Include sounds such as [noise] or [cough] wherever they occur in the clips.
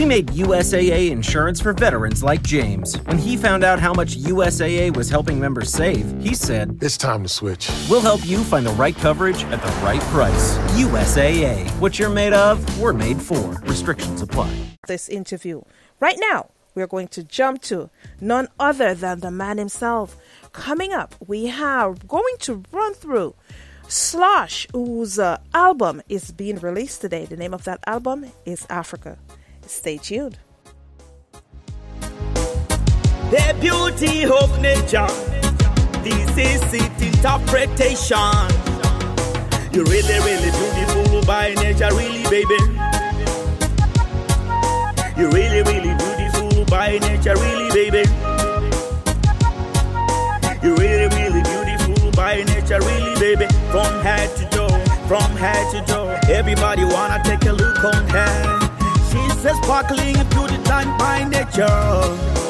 We made USAA insurance for veterans like James. When he found out how much USAA was helping members save, he said, It's time to switch. We'll help you find the right coverage at the right price. USAA. What you're made of, we're made for. Restrictions apply. This interview. Right now, we're going to jump to none other than the man himself. Coming up, we have going to run through Slosh, whose uh, album is being released today. The name of that album is Africa. Stay tuned. The beauty of nature. This is it interpretation. You're really, really beautiful by nature, really, baby. You're really, really beautiful by nature, really, baby. You're really, really beautiful by nature, really, baby. From head to toe, from head to toe. Everybody wanna take a look on her. A sparkling beauty done by nature. Look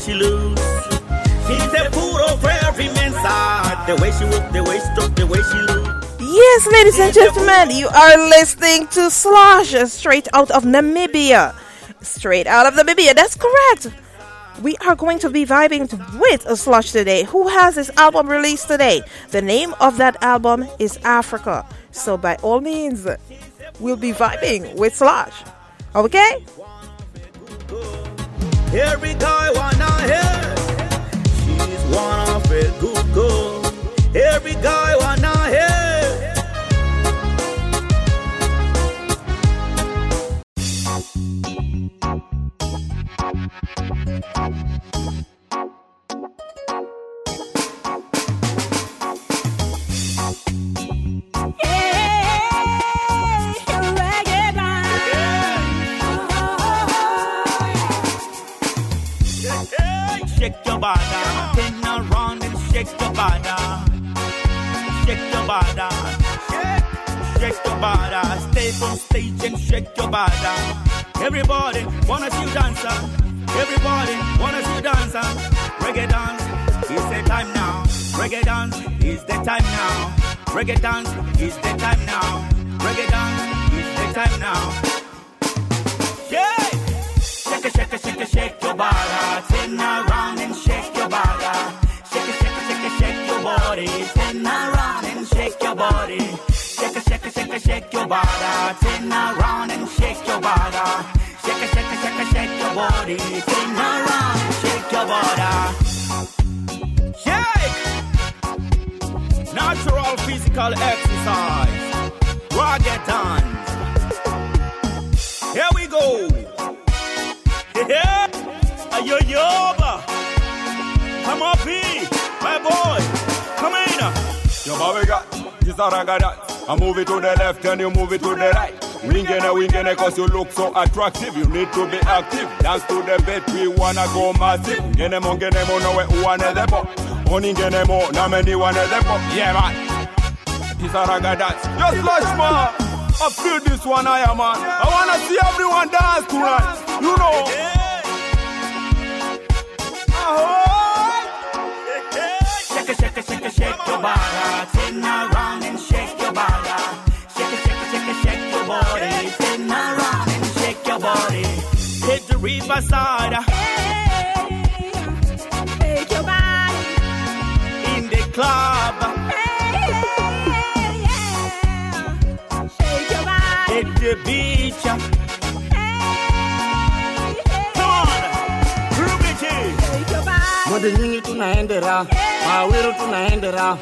she talk, the way she looks. She's a fool of every man's heart. The way she walk, the way she talk, the way she looks. Yes, ladies and gentlemen, you are listening to Slosh straight out of Namibia. Straight out of Namibia, that's correct. We are going to be vibing with a Slosh today who has his album released today. The name of that album is Africa. So, by all means, we'll be vibing with Slosh. Okay? Every guy wanna hear. She's one of a good girl. Every guy wanna hear. Shake your body. Shake your body, shake your body. Stay on stage and shake your body. Everybody wanna see you dance. Everybody wanna see you dance. Reggae dance, it's the time now. Reggae dance, is the time now. Reggae dance, is the time now. Reggae dance, is the time now. Yeah. Shake it, shake it, shake it, shake your body. Turn around and shake body. Shake it, shake it, shake it, shake your body. Turn around and shake your body. Shake it, shake it, shake it, shake your body. Turn around and shake your body. Shake. Natural physical exercise. Rocket dance. Here we go. Yeah, yo yo, come on, P, my boy, come in. Your body got I move it to the left and you move it to the right. Wingene, wingene, cause you look so attractive. You need to be active. Dance to the beat, we wanna go massive. Gene mo, gene mo, no we one of them up. Only them. mo, na many one of them up. Yeah, man. This a raga dance. Yo, Slosh, man. I feel this one, I am, man. I wanna see everyone dance tonight. You know. Ahoy. Shake, shake, shake, shake your body. Now In the club. Shake your body. At the beach. Come on. Groove it in. Shake your body. modinyingi tunaendera mawiru tunaendera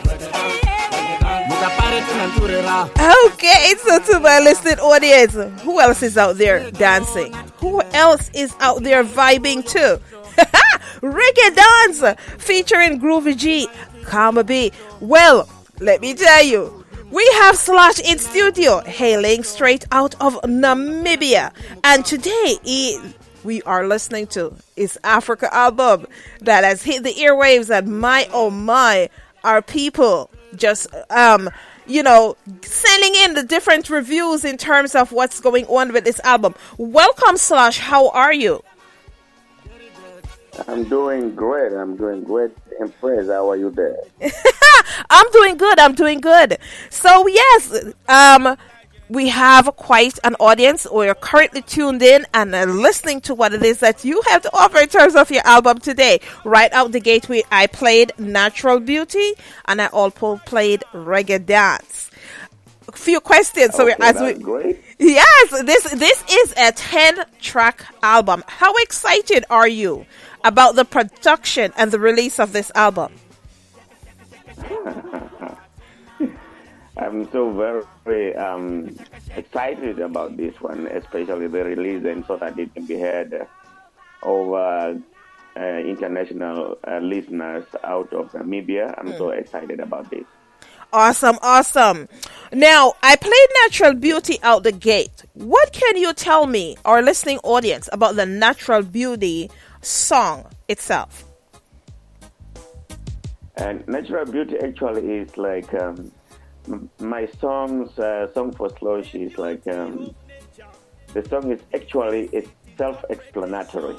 mukapare tunanturera Okay, so to my listening audience, who else is out there dancing? Who else is out there vibing too? [laughs] Reggae Dance featuring Groovy G, Kama B. Well, let me tell you, we have Slosh in studio, hailing straight out of Namibia. And today he, we are listening to his Africa album that has hit the airwaves. And my oh my, our people just um you know sending in the different reviews in terms of what's going on with this album. Welcome, Slosh. How are you? I'm doing great. I'm doing great. Empress. How are you there? [laughs] I'm doing good. I'm doing good. So yes, um, we have quite an audience. We're currently tuned in and uh, listening to what it is that you have to offer in terms of your album today. Right out the gate, we I played Natural Beauty and I also played Reggae Dance. A few questions. So Okay, as we great. Yes, this this is a 10 track album. How excited are you about the production and the release of this album? I'm so very, um, excited about this one, especially the release, and so that it can be heard over uh, international uh, listeners out of Namibia. I'm so excited about this. Awesome, awesome. Now, I played Natural Beauty out the gate. What can you tell me, our listening audience, about the Natural Beauty song itself? And Natural Beauty actually is like um, my song's uh, song for Slosh is like um, the song is actually it's self-explanatory.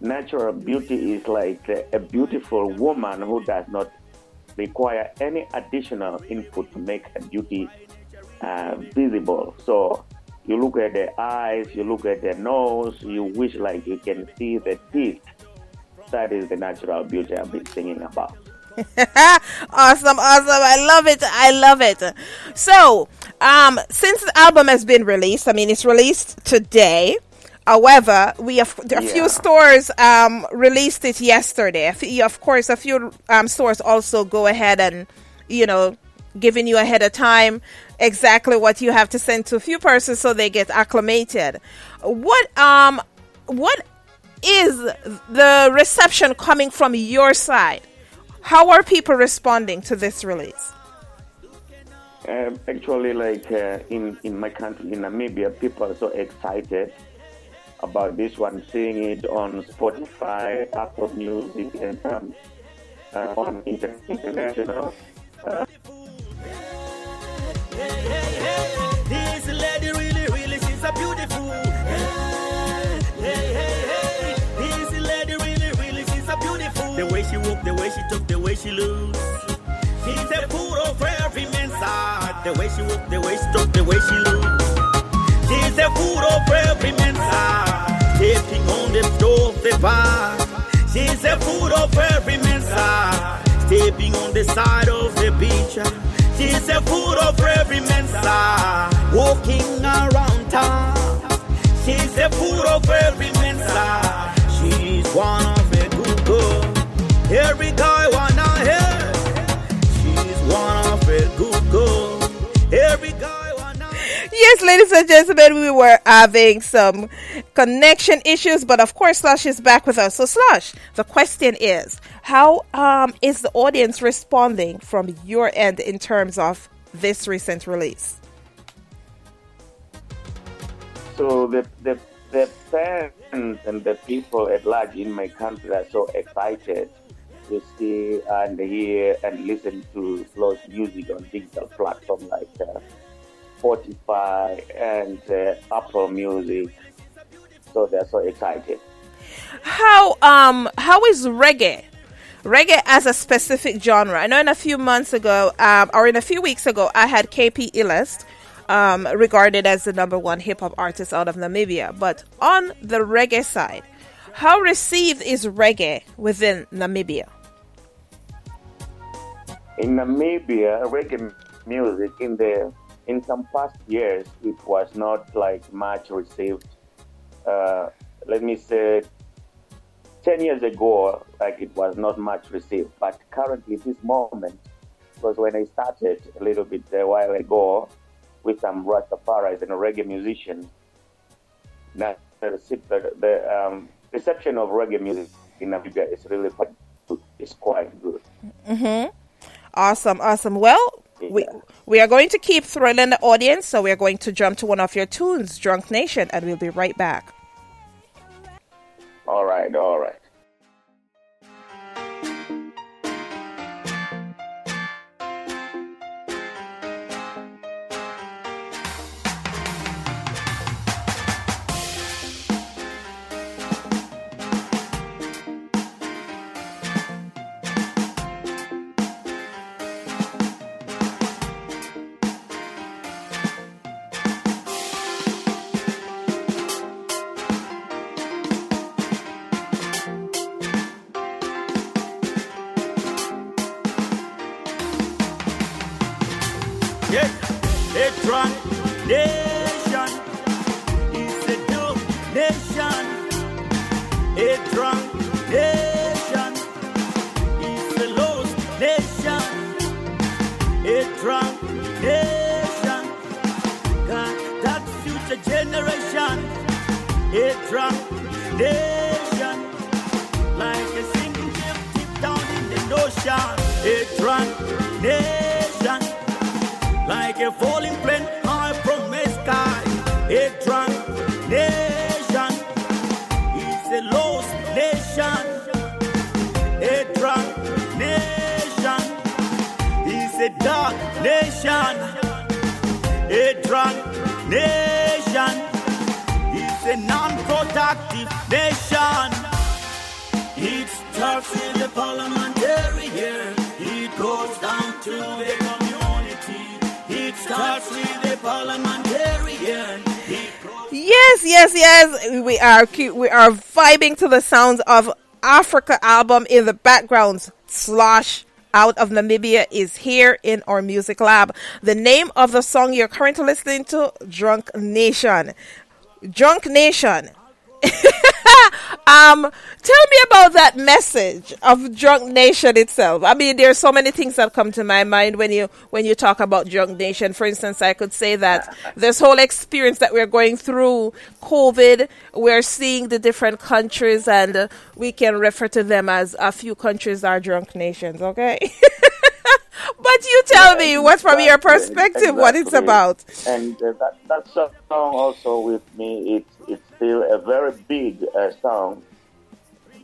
Natural beauty is like a, a beautiful woman who does not require any additional input to make her beauty uh, visible. So you look at the eyes, you look at the nose, you wish like you can see the teeth. That is the natural beauty I've been singing about. [laughs] awesome, awesome. I love it. I love it. So, um, since the album has been released, I mean, it's released today. However, we have a few Yeah. stores um, released it yesterday. Of course, a few um, stores also go ahead and, you know, giving you ahead of time exactly what you have to send to a few persons so they get acclimated. What um, what is the reception coming from your side? How are people responding to this release? Um, actually, like uh, in in my country, in Namibia, people are so excited about this one, seeing it on Spotify, Apple Music, and um, uh, on inter- international. This lady really, really, she's a beautiful. Hey, hey, hey, hey. This lady really, really, she's a beautiful. The way she walk, the way she talk, the way she. She's the food of every man's heart. The way she walk, the way she talk, the way she looks. She's the food of every man's heart. Stepping on the door of the bar. She's the food of every man's heart. Stepping on the side of the beach. She's the food of every man's heart. Walking around town. She's the food of every man's heart. She's one of a good girl. Every guy wanna Yes, ladies and gentlemen, we were having some connection issues, but of course, Slosh is back with us. So, Slosh, the question is, how um, is the audience responding from your end in terms of this recent release? So the, the the fans and the people at large in my country are so excited to see and hear and listen to Flow's music on digital platforms like uh, Spotify and uh, Apple Music. So they're so excited. How um how is reggae? Reggae as a specific genre. I know in a few months ago, um, or in a few weeks ago, I had KP Illest um, regarded as the number one hip hop artist out of Namibia. But on the reggae side, how received is reggae within Namibia? In Namibia, reggae music in the in some past years it was not like much received. Uh, let me say, ten years ago, like it was not much received. But currently, this moment, because when I started a little bit a while ago with some Rastafaris and a reggae musician, now the, the, um, reception of reggae music in Namibia is really. It's quite good. Mm-hmm. Awesome, awesome. Well. We we are going to keep thrilling the audience, so we are going to jump to one of your tunes, Drunk Nation, and we'll be right back. All right, all right. Yes, a nation is a nation. A drunk nation is a lost nation. A drunk nation. God, that future generation. A drunk nation. Like a single ship deep down in the ocean. A drunk nation like a falling plane high from the sky. A drunk nation is a lost nation. A drunk nation is a dark nation. A drunk nation is a non-productive nation. It starts in the parliamentary year. It goes down to the are we are vibing to the sounds of Africa album in the background. Slosh out of Namibia is here in our music lab. The name of the song you're currently listening to, Drunk Nation. Drunk Nation [laughs] [laughs] um, tell me about that message of Drunk Nation itself. I mean, there are so many things that come to my mind when you when you talk about Drunk Nation. For instance, I could say that this whole experience that we're going through, COVID, we're seeing the different countries, and uh, we can refer to them as a few countries are drunk nations. Okay. [laughs] but you tell yeah, me what from your perspective exactly. what it's about and uh, that, that song also with me it's it's still a very big uh, song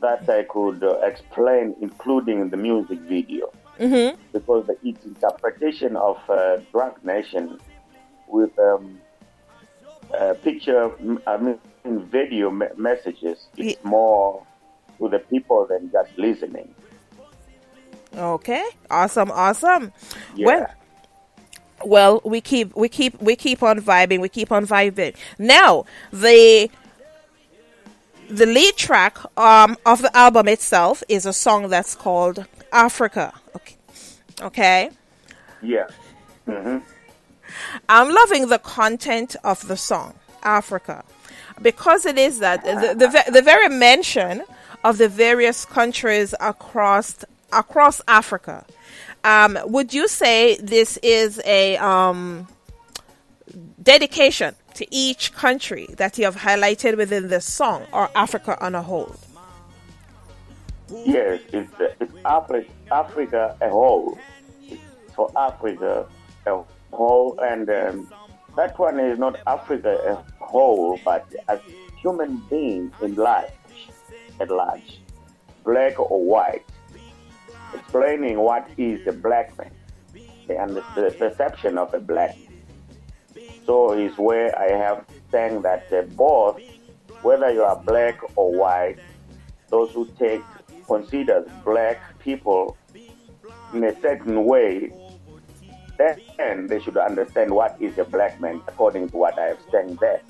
that I could uh, explain, including the music video, mm-hmm. because the, its interpretation of uh, Drunk Nation with um, picture, I mean, video me- messages, it's yeah. more to the people than just listening. Okay, awesome, awesome. Yeah. Well, well, we keep we keep we keep on vibing. We keep on vibing. Now the the lead track um, of the album itself is a song that's called Africa. Okay. Okay. Yeah. Mm-hmm. I'm loving the content of the song Africa because it is that the, the, the very mention of the various countries across across Africa. Um, would you say this is a um, dedication to each country that you have highlighted within this song or Africa on a whole? Yes, it's, it's Africa, Africa a whole. It's for Africa a whole, and um, that one is not Africa a whole, but as human beings in large, at large, black or white, explaining what is a black man and the perception of a black man. So is where I have saying that uh, both, whether you are black or white, those who take consider black people in a certain way then they should understand what is a black man according to what I have said there.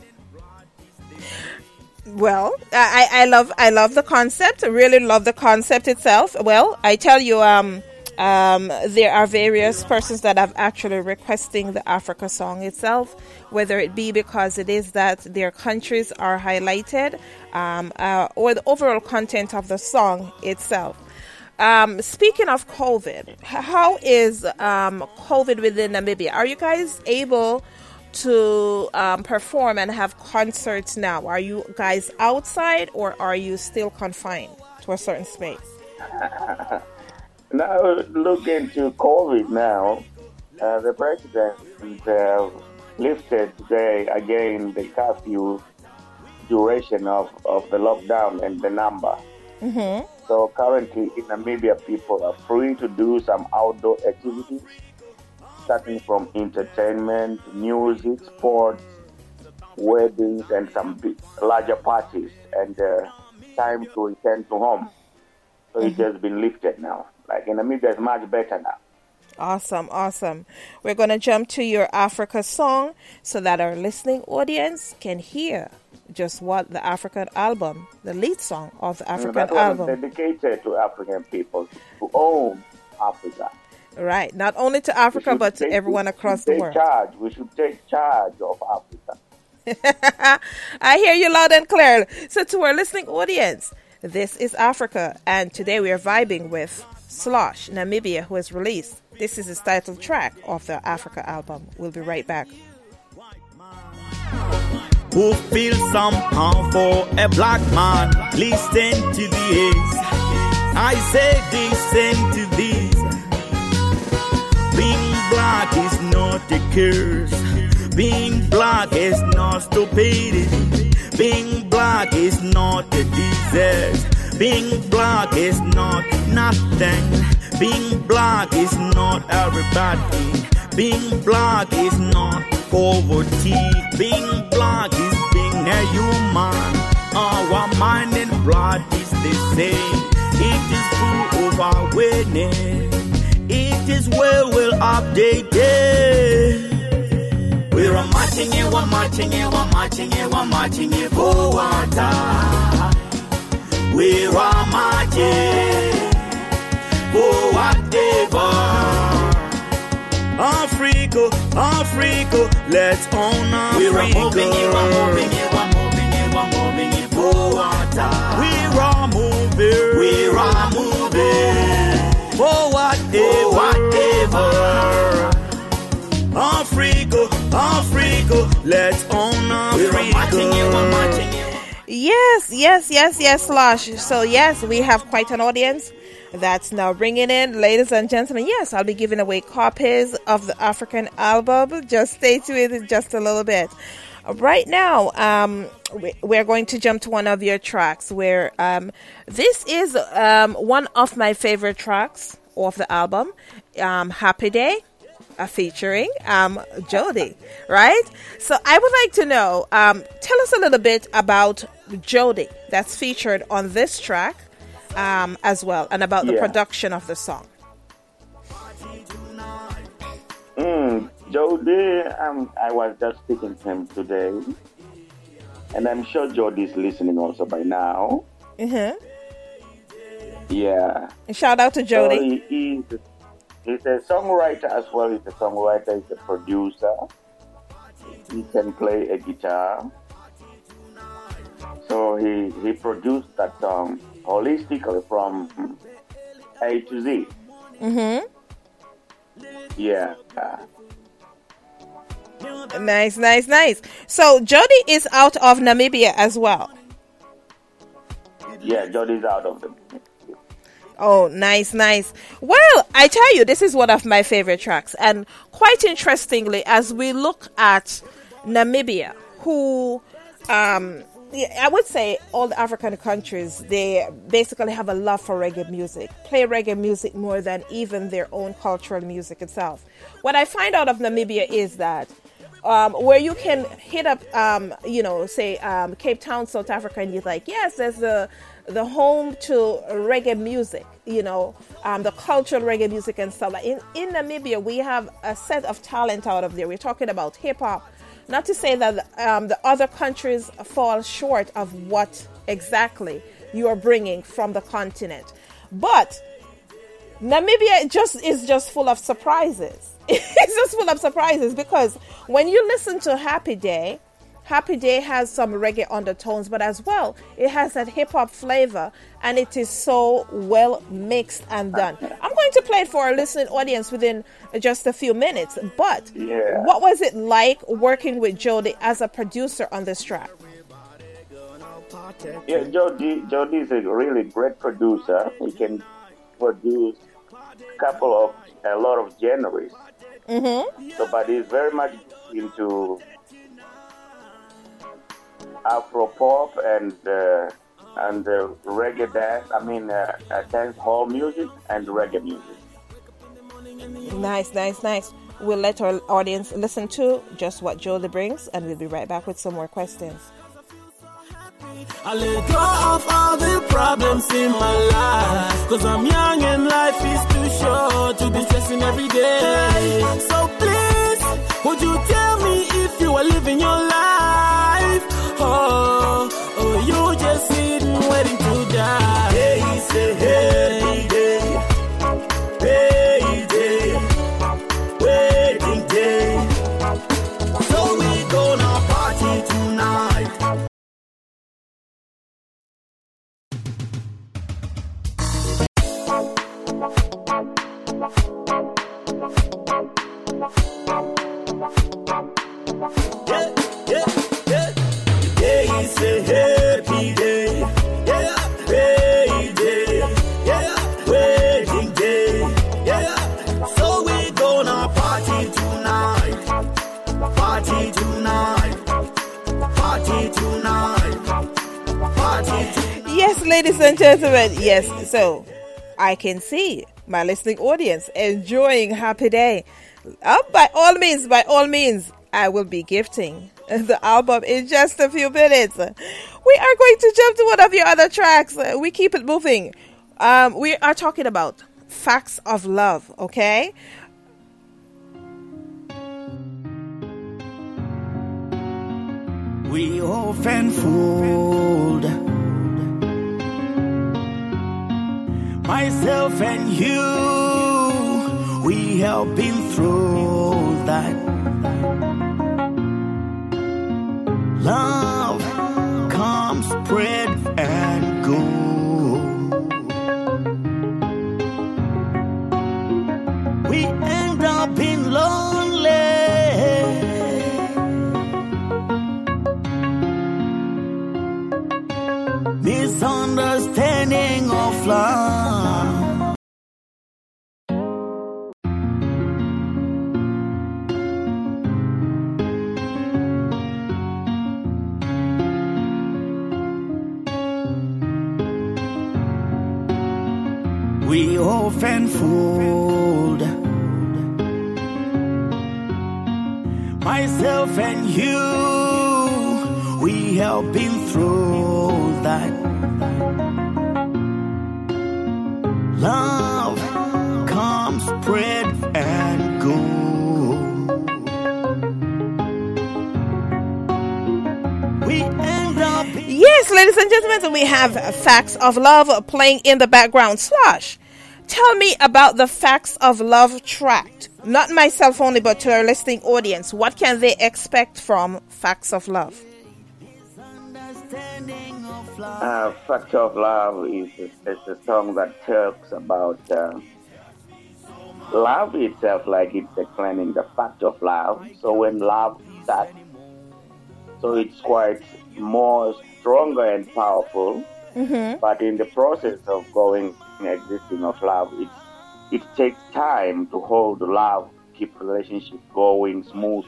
Well, I, I love I love the concept. Really love the concept itself. Well, I tell you, um, um, there are various persons that have actually requesting the Africa song itself, whether it be because it is that their countries are highlighted, um, uh, or the overall content of the song itself. Um, speaking of COVID, how is um, COVID within Namibia? Are you guys able to um, perform and have concerts now? Are you guys outside or are you still confined to a certain space? [laughs] Now, look into COVID now. Uh, the president uh, lifted today again the curfew duration of, of the lockdown and the number. Mm-hmm. So currently in Namibia, people are free to do some outdoor activities, starting from entertainment, music, sports, weddings, and some big, larger parties, and uh, time to return to home. So it has been lifted now. Like in Namibia, it's much better now. Awesome, awesome. We're going to jump to your Africa song so that our listening audience can hear just what the African album, the lead song of the African that album. dedicated to African people to own Africa. Right, not only to Africa, but to take- everyone across the world. Charge. We should take charge of Africa. [laughs] I hear you loud and clear. So, to our listening audience, this is Africa, and today we are vibing with Slosh, Namibia, who has released. This is his title track of the Africa album. We'll be right back. who feel somehow for a black man. Listen to this. I say listen to this. Being black is not a curse. Being black is not stupidity. Being black is not a disease. Being black is not nothing. Being black is not everybody. Being black is not poverty. Being black is being a human. Our mind and blood is the same. It is full of. It is well, well updated. We're a marching in, we're marching in, we're marching in, we're marching in for water. We're a marching for whatever. Africa, Africa, let's own Africa. We're moving in, we're moving in, we're moving in, we're moving in for water. We're moving, we're moving for let's own Africa. We're marching in, we're marching in. Yes, yes, yes, yes, Slosh. So, yes, we have quite an audience that's now bringing in. Ladies and gentlemen, yes, I'll be giving away copies of the African album. Just stay tuned just a little bit. Right now, um, we- we're going to jump to one of your tracks where um, this is um, one of my favorite tracks of the album, um, Happy Day uh, featuring um, Jowdy, right? So I would like to know, um, tell us a little bit about Jowdy that's featured on this track um, as well, and about the Yeah. production of the song. Mm, Jowdy, um, I was just speaking to him today, and I'm sure Jowdy's listening also by now. hmm Yeah. Shout out to So Jowdy. he, he's, a songwriter as well. He's a songwriter. He's a producer. He can play a guitar. So he he produced that song holistically from A to Z. hmm Yeah. Nice, nice, nice. So Jowdy is out of Namibia as well. Yeah, Jowdy's out of the. Oh, nice, nice. Well, I tell you, this is one of my favorite tracks. And quite interestingly, as we look at Namibia, who, um, I would say all the African countries, they basically have a love for reggae music, play reggae music more than even their own cultural music itself. What I find out of Namibia is that um, where you can hit up, um, you know, say um, Cape Town, South Africa, and you're like, yes, there's the the home to reggae music. you know, um, the cultural reggae music and stuff. In in Namibia, we have a set of talent out of there. We're talking about hip hop. Not to say that um, the other countries fall short of what exactly you are bringing from the continent, but Namibia just is just full of surprises. [laughs] it's just full of surprises because when you listen to Happy Day, Happy Day has some reggae undertones, but as well, it has that hip hop flavor and it is so well mixed and done. I'm going to play it for our listening audience within just a few minutes, but Yeah. what was it like working with Jowdy as a producer on this track? Yeah, Jowdy, Jowdy is a really great producer. He can produce a couple of a lot of genres. Mm-hmm. So, but he's very much into Afro pop and uh, and uh, reggae dance. I mean, uh, uh, dance hall music and reggae music. Nice, nice, nice. We'll let our audience listen to just what Jowdy brings, and we'll be right back with some more questions. I let go of all the problems in my life. Cause I'm young and life is too short to be stressing every day. So please, would you tell me if you are living your life? Oh, oh, you just sitting waiting to die. Hey, say, hey, ladies and gentlemen, yes. So I can see my listening audience enjoying Happy Day. Uh, by all means, by all means, I will be gifting [laughs] the album in just a few minutes. We are going to jump to one of your other tracks. We keep it moving. Um, we are talking about Facts of Love, okay? We often fooled myself and you. We have been through that. Love comes, spread, and go. We end up in lonely. misunderstanding of love. Ladies and gentlemen, we have Facts of Love playing in the background. Slosh, tell me about the Facts of Love track. Not myself only, but to our listening audience. What can they expect from Facts of Love? Uh, Factor of Love is, is a song that talks about uh, love itself, like it's declining the fact of love. So when love starts, so it's quite more stronger and powerful. Mm-hmm. But in the process of going existing of love, it it takes time to hold love, keep relationship going smooth,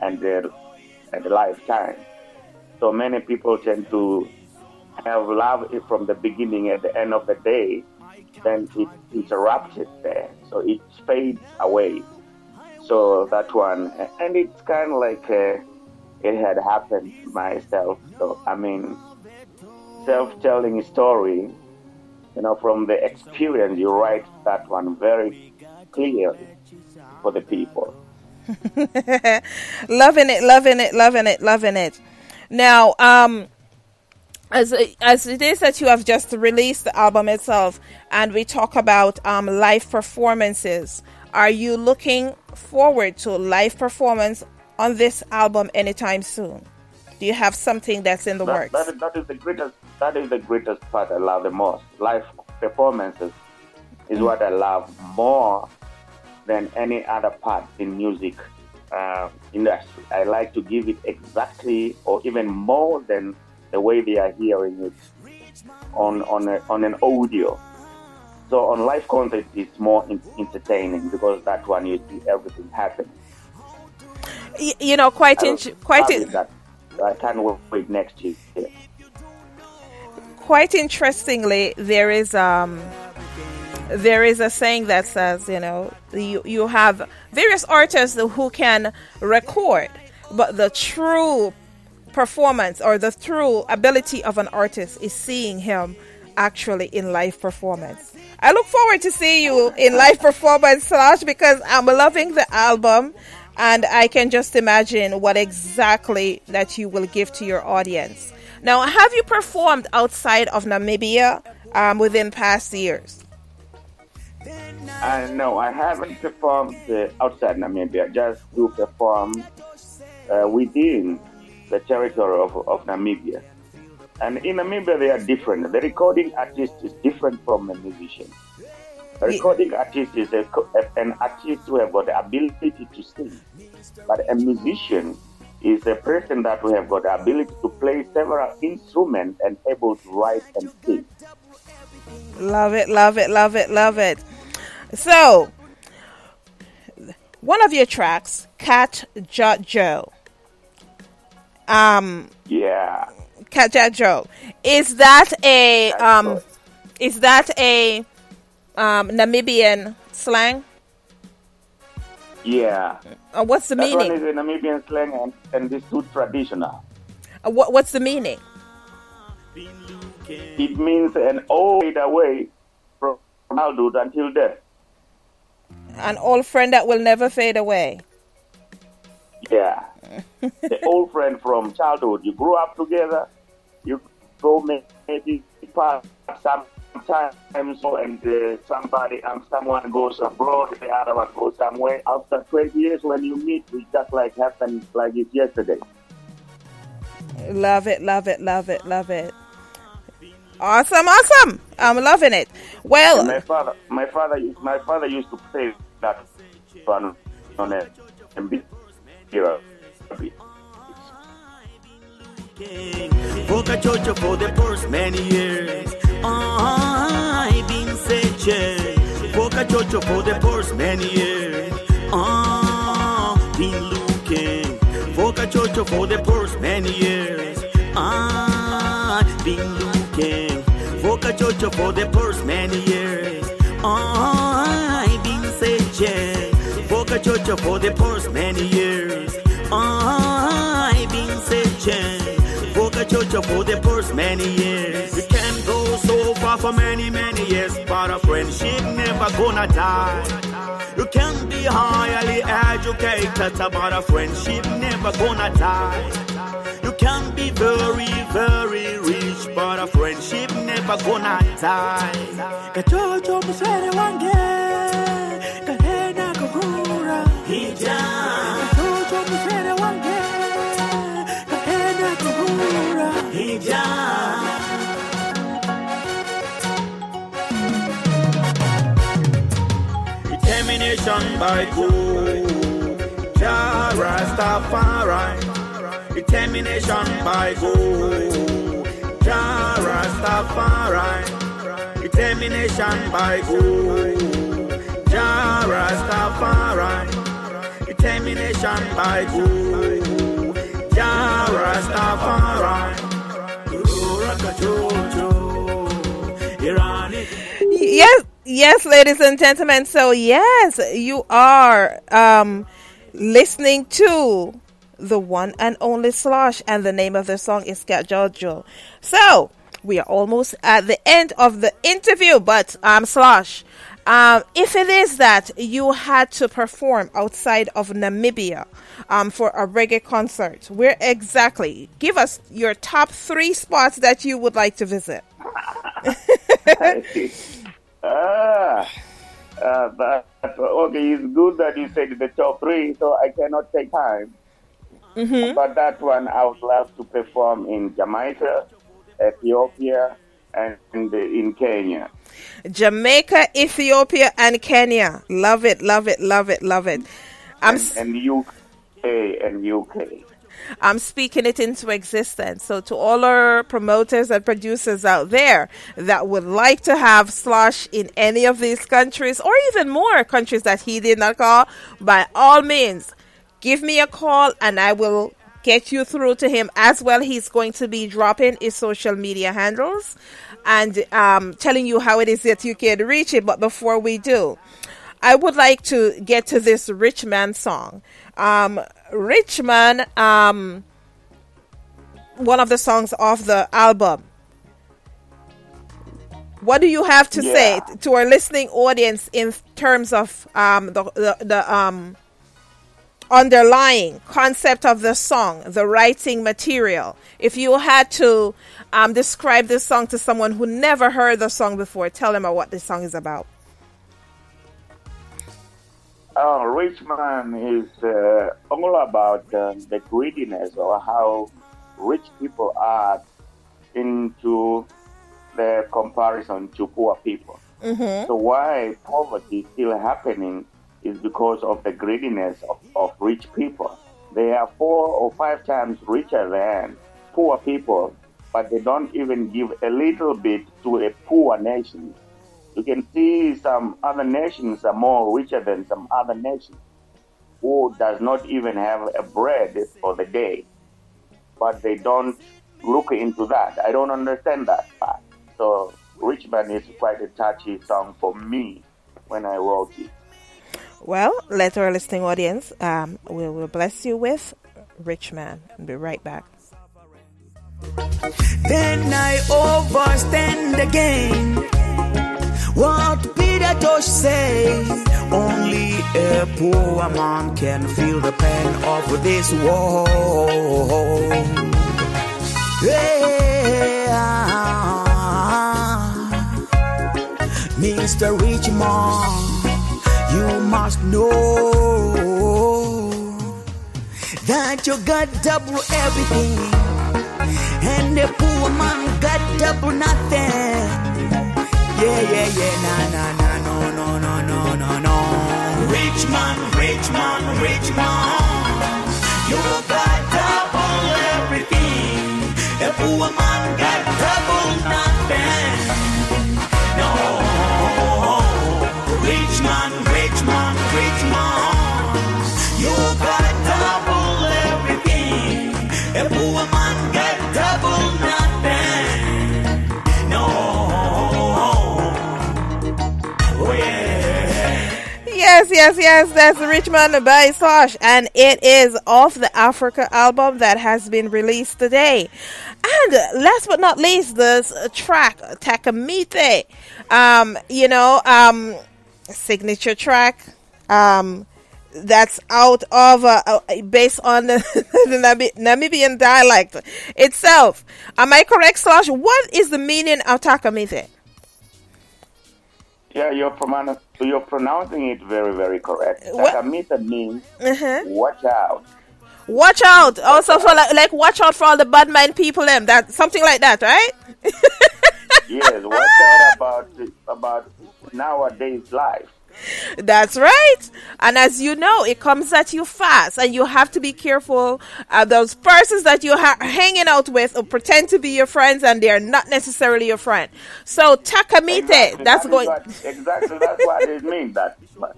and uh, and a lifetime. So many people tend to have love from the beginning at the end of the day, then it interrupted there. So it fades away. So that one, and it's kind of like uh, it had happened to myself. So I mean, self-telling story you know, from the experience, you write that one very clearly for the people. [laughs] loving it, loving it, loving it, loving it. Now, um, as as it is that you have just released the album itself, and we talk about um, live performances. Are you looking forward to live performance on this album anytime soon? Do you have something that's in the that, works? That is, that is the greatest. That is the greatest part I love the most. Live performances is what I love more than any other part in music uh, industry. I like to give it exactly or even more than the way they are hearing it on on a, on an audio. So on live concert, it's more in, entertaining because that one you see everything happen. Y- you know, quite in- quite in- that. I can't wait next year. Quite interestingly, there is um there is a saying that says, you know, you, you have various artists who can record, but the true performance or the true ability of an artist is seeing him actually in live performance. I look forward to see you in live performance, Slosh, because I'm loving the album and I can just imagine what exactly that you will give to your audience. Now, have you performed outside of Namibia um, within past years? Uh, no, I haven't performed uh, outside Namibia. Just do perform uh, within the territory of, of Namibia. And in Namibia, they are different. The recording artist is different from the musician. A recording artist is a, an artist who have got the ability to sing, but a musician is a person that will have got the ability to play several instruments and able to write and sing. Love it, love it, love it, love it. So, one of your tracks, Cat Jot Joe. Um. Yeah. Cat Jot Joe. Is that a um? Is that a um Namibian slang? Yeah. Uh, what's the that meaning? one is a Namibian slang and, and this too traditional. Uh, what What's the meaning? It means an old fade away from childhood until death. An old friend that will never fade away. Yeah. the [laughs] old friend from childhood. You grew up together. You go maybe part sometimes, so and uh, somebody and someone goes abroad, the other one goes somewhere. After 20 years, when you meet, it just like happened like it's yesterday. Love it, love it, love it, love it. Awesome, awesome. I'm loving it. Well, And my father, my father, used- my father used to play that one on a MB. Here, Boca Chocho for the past many years. I've been searching. Boca Chocho for the past many years. I've been looking. Boca Chocho for the past many years. I've been looking. Boca Chocho for the past many years. I've been searching. Boca Chocho for the past many years. I've been searching. Boca Chocho for the past many years. Go so far for many, many years, but a friendship never gonna die. You can be highly educated, but a friendship never gonna die. You can be very, very rich, but a friendship never gonna die. Kachocho musere wange, kahena kukura. Hija. Kachocho musere wange, kahena kukura. Hija. Determination by God, Jah Rastafari. Determination by God, Jah Rastafari. Determination by God, Jah Rastafari. Determination by God, yes, ladies and gentlemen. So yes, you are um listening to the one and only Slosh, and the name of the song is Cat Jojo. So we are almost at the end of the interview, but um, Slosh, um, if it is that you had to perform outside of Namibia um, for a reggae concert, where exactly? Give us your top three spots that you would like to visit. [laughs] ah, uh, but, okay, it's good that you said the top three, so I cannot take time. Mm-hmm. But that one, I would love to perform in Jamaica, Ethiopia, and in, Kenya. Jamaica, Ethiopia, and Kenya. Love it, love it, love it, love it. I'm and, and UK and UK. I'm speaking it into existence. So to all our promoters and producers out there that would like to have Slosh in any of these countries or even more countries that he did not call, by all means, give me a call and I will get you through to him as well. He's going to be dropping his social media handles and um, telling you how it is that you can reach it. But before we do, I would like to get to this Rich Man song. Um, Rich Man, um, one of the songs off the album. What do you have to Yeah. say to our listening audience in terms of um, the, the, the um, underlying concept of the song, the writing material? If you had to um, describe this song to someone who never heard the song before, tell them what the song is about. Oh, rich man is uh, all about uh, the greediness or how rich people are into the comparison to poor people. So why poverty is still happening is because of the greediness of, of rich people. They are four or five times richer than poor people, but they don't even give a little bit to a poor nation. You can see some other nations are more richer than some other nations who does not even have a bread for the day. But they don't look into that. I don't understand that part. So Rich Man is quite a touchy song for me when I wrote it. Well, let our listening audience, um, we will bless you with Rich Man. I'll be right back. Then I overstand again what Peter Tosh say. Only a poor man can feel the pain of this war. Yeah. Mr. Rich Man, you must know that you got double everything and the poor man got double nothing. Yeah, yeah, yeah, nah, nah, nah, no, no, no, no, no, no. Rich man, rich man, rich man, you got double everything. The poor man got double nothing. Yes, yes, yes. That's Rich Man by Slosh, and it is off the Africa album that has been released today. And last but not least, this track Takamite, um, you know, um, signature track, um, that's out of uh, uh, based on the, [laughs] the Nami- Namibian dialect itself. Am I correct, Slosh? What is the meaning of Takamite? Yeah, you're, pronoun- you're pronouncing it very, very correct. Takamita means Uh-huh. watch out. Watch out. Also for like, like watch out for all the bad mind people them. That something like that, right? [laughs] Yes, watch out about about nowadays life. That's right. And as you know, it comes at you fast, and you have to be careful. Uh, those persons that you're hanging out with or pretend to be your friends, and they are not necessarily your friend. So takamite, Exactly, that's that going. what- exactly that's what it means. That [laughs]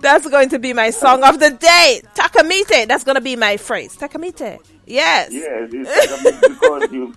That's going to be my song of the day. Takamite. That's going to be my phrase. Takamite. Yes. yes, it's because you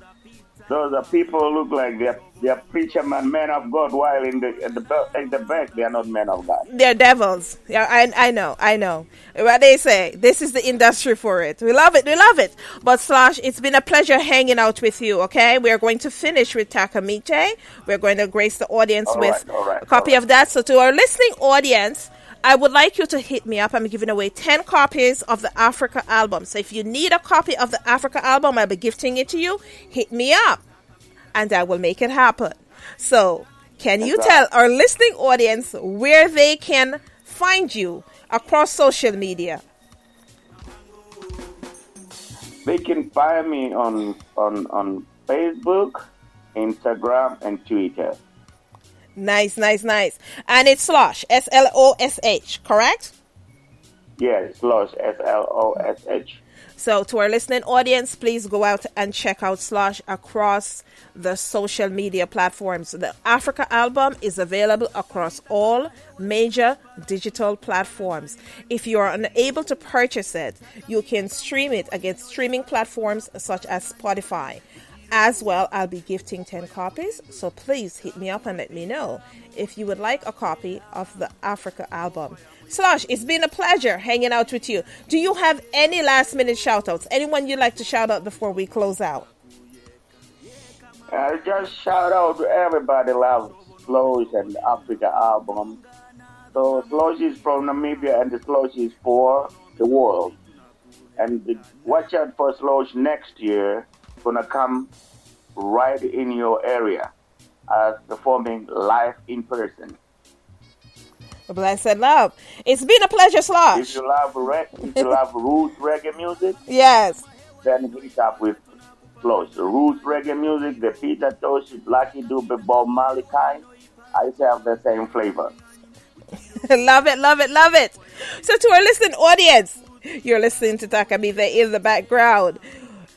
those are people who look like they're they're preacher man, men of God, while in the at the at the back they are not men of God. They're devils. Yeah, I, I know, I know. What they say, this is the industry for it. We love it, we love it. But Slosh, it's been a pleasure hanging out with you. Okay, we're going to finish with Takamite. We're going to grace the audience All with right, right, a copy all of that. So to our listening audience. I would like you to hit me up. I'm giving away 10 copies of the Africa album. So if you need a copy of the Africa album, I'll be gifting it to you. Hit me up and I will make it happen. So, can you tell our listening audience where they can find you across social media? They can find me on on on Facebook, Instagram, and Twitter. Nice, nice, nice. And it's Slosh, S L O S H, correct? Yes, Slosh S L O S H. So, to our listening audience, please go out and check out Slosh across the social media platforms. The Africa album is available across all major digital platforms. If you are unable to purchase it, you can stream it against streaming platforms such as Spotify. As well, I'll be gifting 10 copies, so please hit me up and let me know if you would like a copy of the Africa album. Slosh, it's been a pleasure hanging out with you. Do you have any last minute shout outs? Anyone you'd like to shout out before we close out? Uh, just shout out to everybody loves Slosh and the Africa album. So Slosh is from Namibia and the Slosh is for the world. And watch out for Slosh next year. Gonna come right in your area as performing live in person. Blessed love. It's been a pleasure, If you love re- if you love [laughs] roots reggae music, Yes. then hit up with Slosh. Roots reggae music, the Peter Tosh, Lucky Dube, Bob Marley kind, I have the same flavor. [laughs] love it, love it, love it. So, to our listening audience, you're listening to Takamite in the background.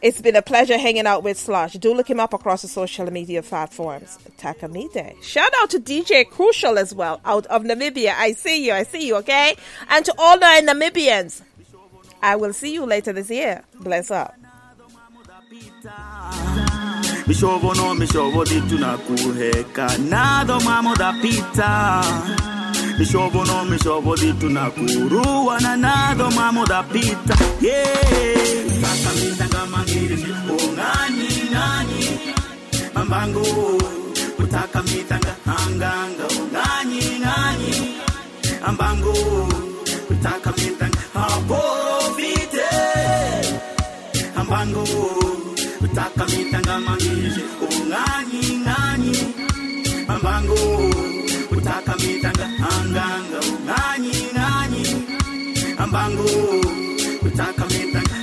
It's been a pleasure hanging out with Slosh. Do look him up across the social media platforms. Takamite. Shout out to DJ Crucial as well, out of Namibia. I see you, I see you, okay? And to all the Namibians, I will see you later this year. Bless up. mishovo no mishovo nado mamo da pita mishovo no mishovo ditu na kurua na nado mamo da pita. Yeah. Saka mitanga mangiri ungani ngani mambango utaka mitanga hanganga ungani ngani ambango utaka mitanga aporofite ambango utaka mitanga mangishe ungani ngani ambango utaka mitanga anganga ungani ngani ambango utaka mitanga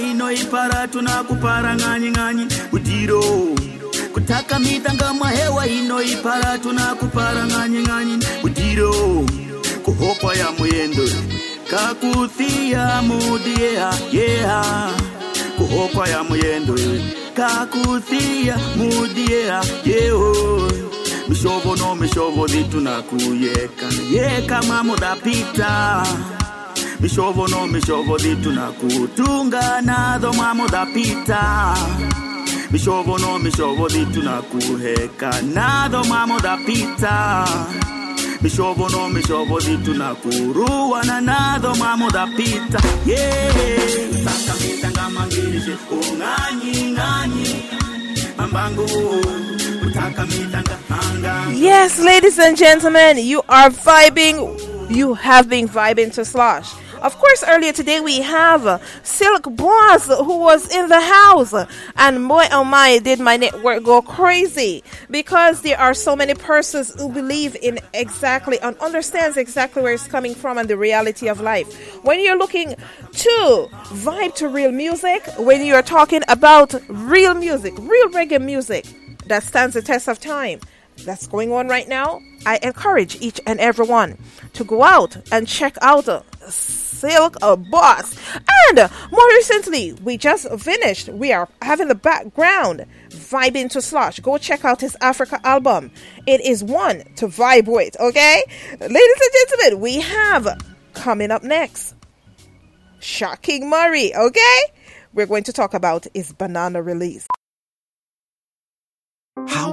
mahewa ino ipara tuna kupara ng'anyi ng'anyi udiro kutakamitanga mahewa ino ipara tuna kupara ng'anyi ng'anyi udiro kuhopa ya muyendo kakuthia mudieha yeha. Kuhopa ya muyendo kakuthia mudieha yeho. Mishovo no mishovo dituna kuyeka. Yeka mamudapita mishovo no mishovo ditu na kutunga nado mwamo dapita mishovo no mishovo ditu na kuheka nado mwamo dapita mishovo no mishovo ditu na kurua na nado mwamo dapita yeah saka mitanga unganyi Yes, ladies and gentlemen, you are vibing. You have been vibing to Slosh. Of course, earlier today we have Silk Boss who was in the house. And boy, oh my, did my network go crazy because there are so many persons who believe in exactly and understands exactly where it's coming from and the reality of life. When you're looking to vibe to real music, when you're talking about real music, real reggae music, that stands the test of time that's going on right now, I encourage each and every one to go out and check out Silk a Boss. And more recently, we just finished. We are having the background vibing to Slosh. Go check out his Africa album. It is one to vibe with, okay? Ladies and gentlemen, we have coming up next Shocking Murray, okay? We're going to talk about his banana release. How